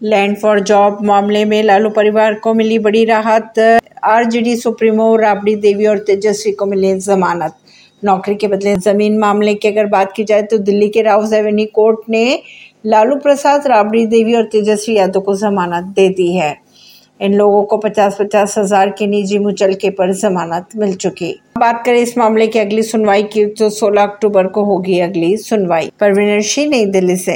Land for job मामले में लालू परिवार को मिली बड़ी राहत। आरजेडी सुप्रीमो राबड़ी देवी और तेजस्वी को मिली जमानत। नौकरी के बदले ज़मीन मामले की अगर बात की जाए तो दिल्ली के राउस एवेन्यू कोर्ट ने लालू प्रसाद, राबड़ी देवी और तेजस्वी यादव को जमानत दे दी है। इन लोगों को पचास पचास हज़ार के निजी मुचलके पर जमानत मिल चुकी। बात करें इस मामले की अगली सुनवाई की तो 16 अक्टूबर को होगी अगली सुनवाई। परवीन सिंह नई दिल्ली से।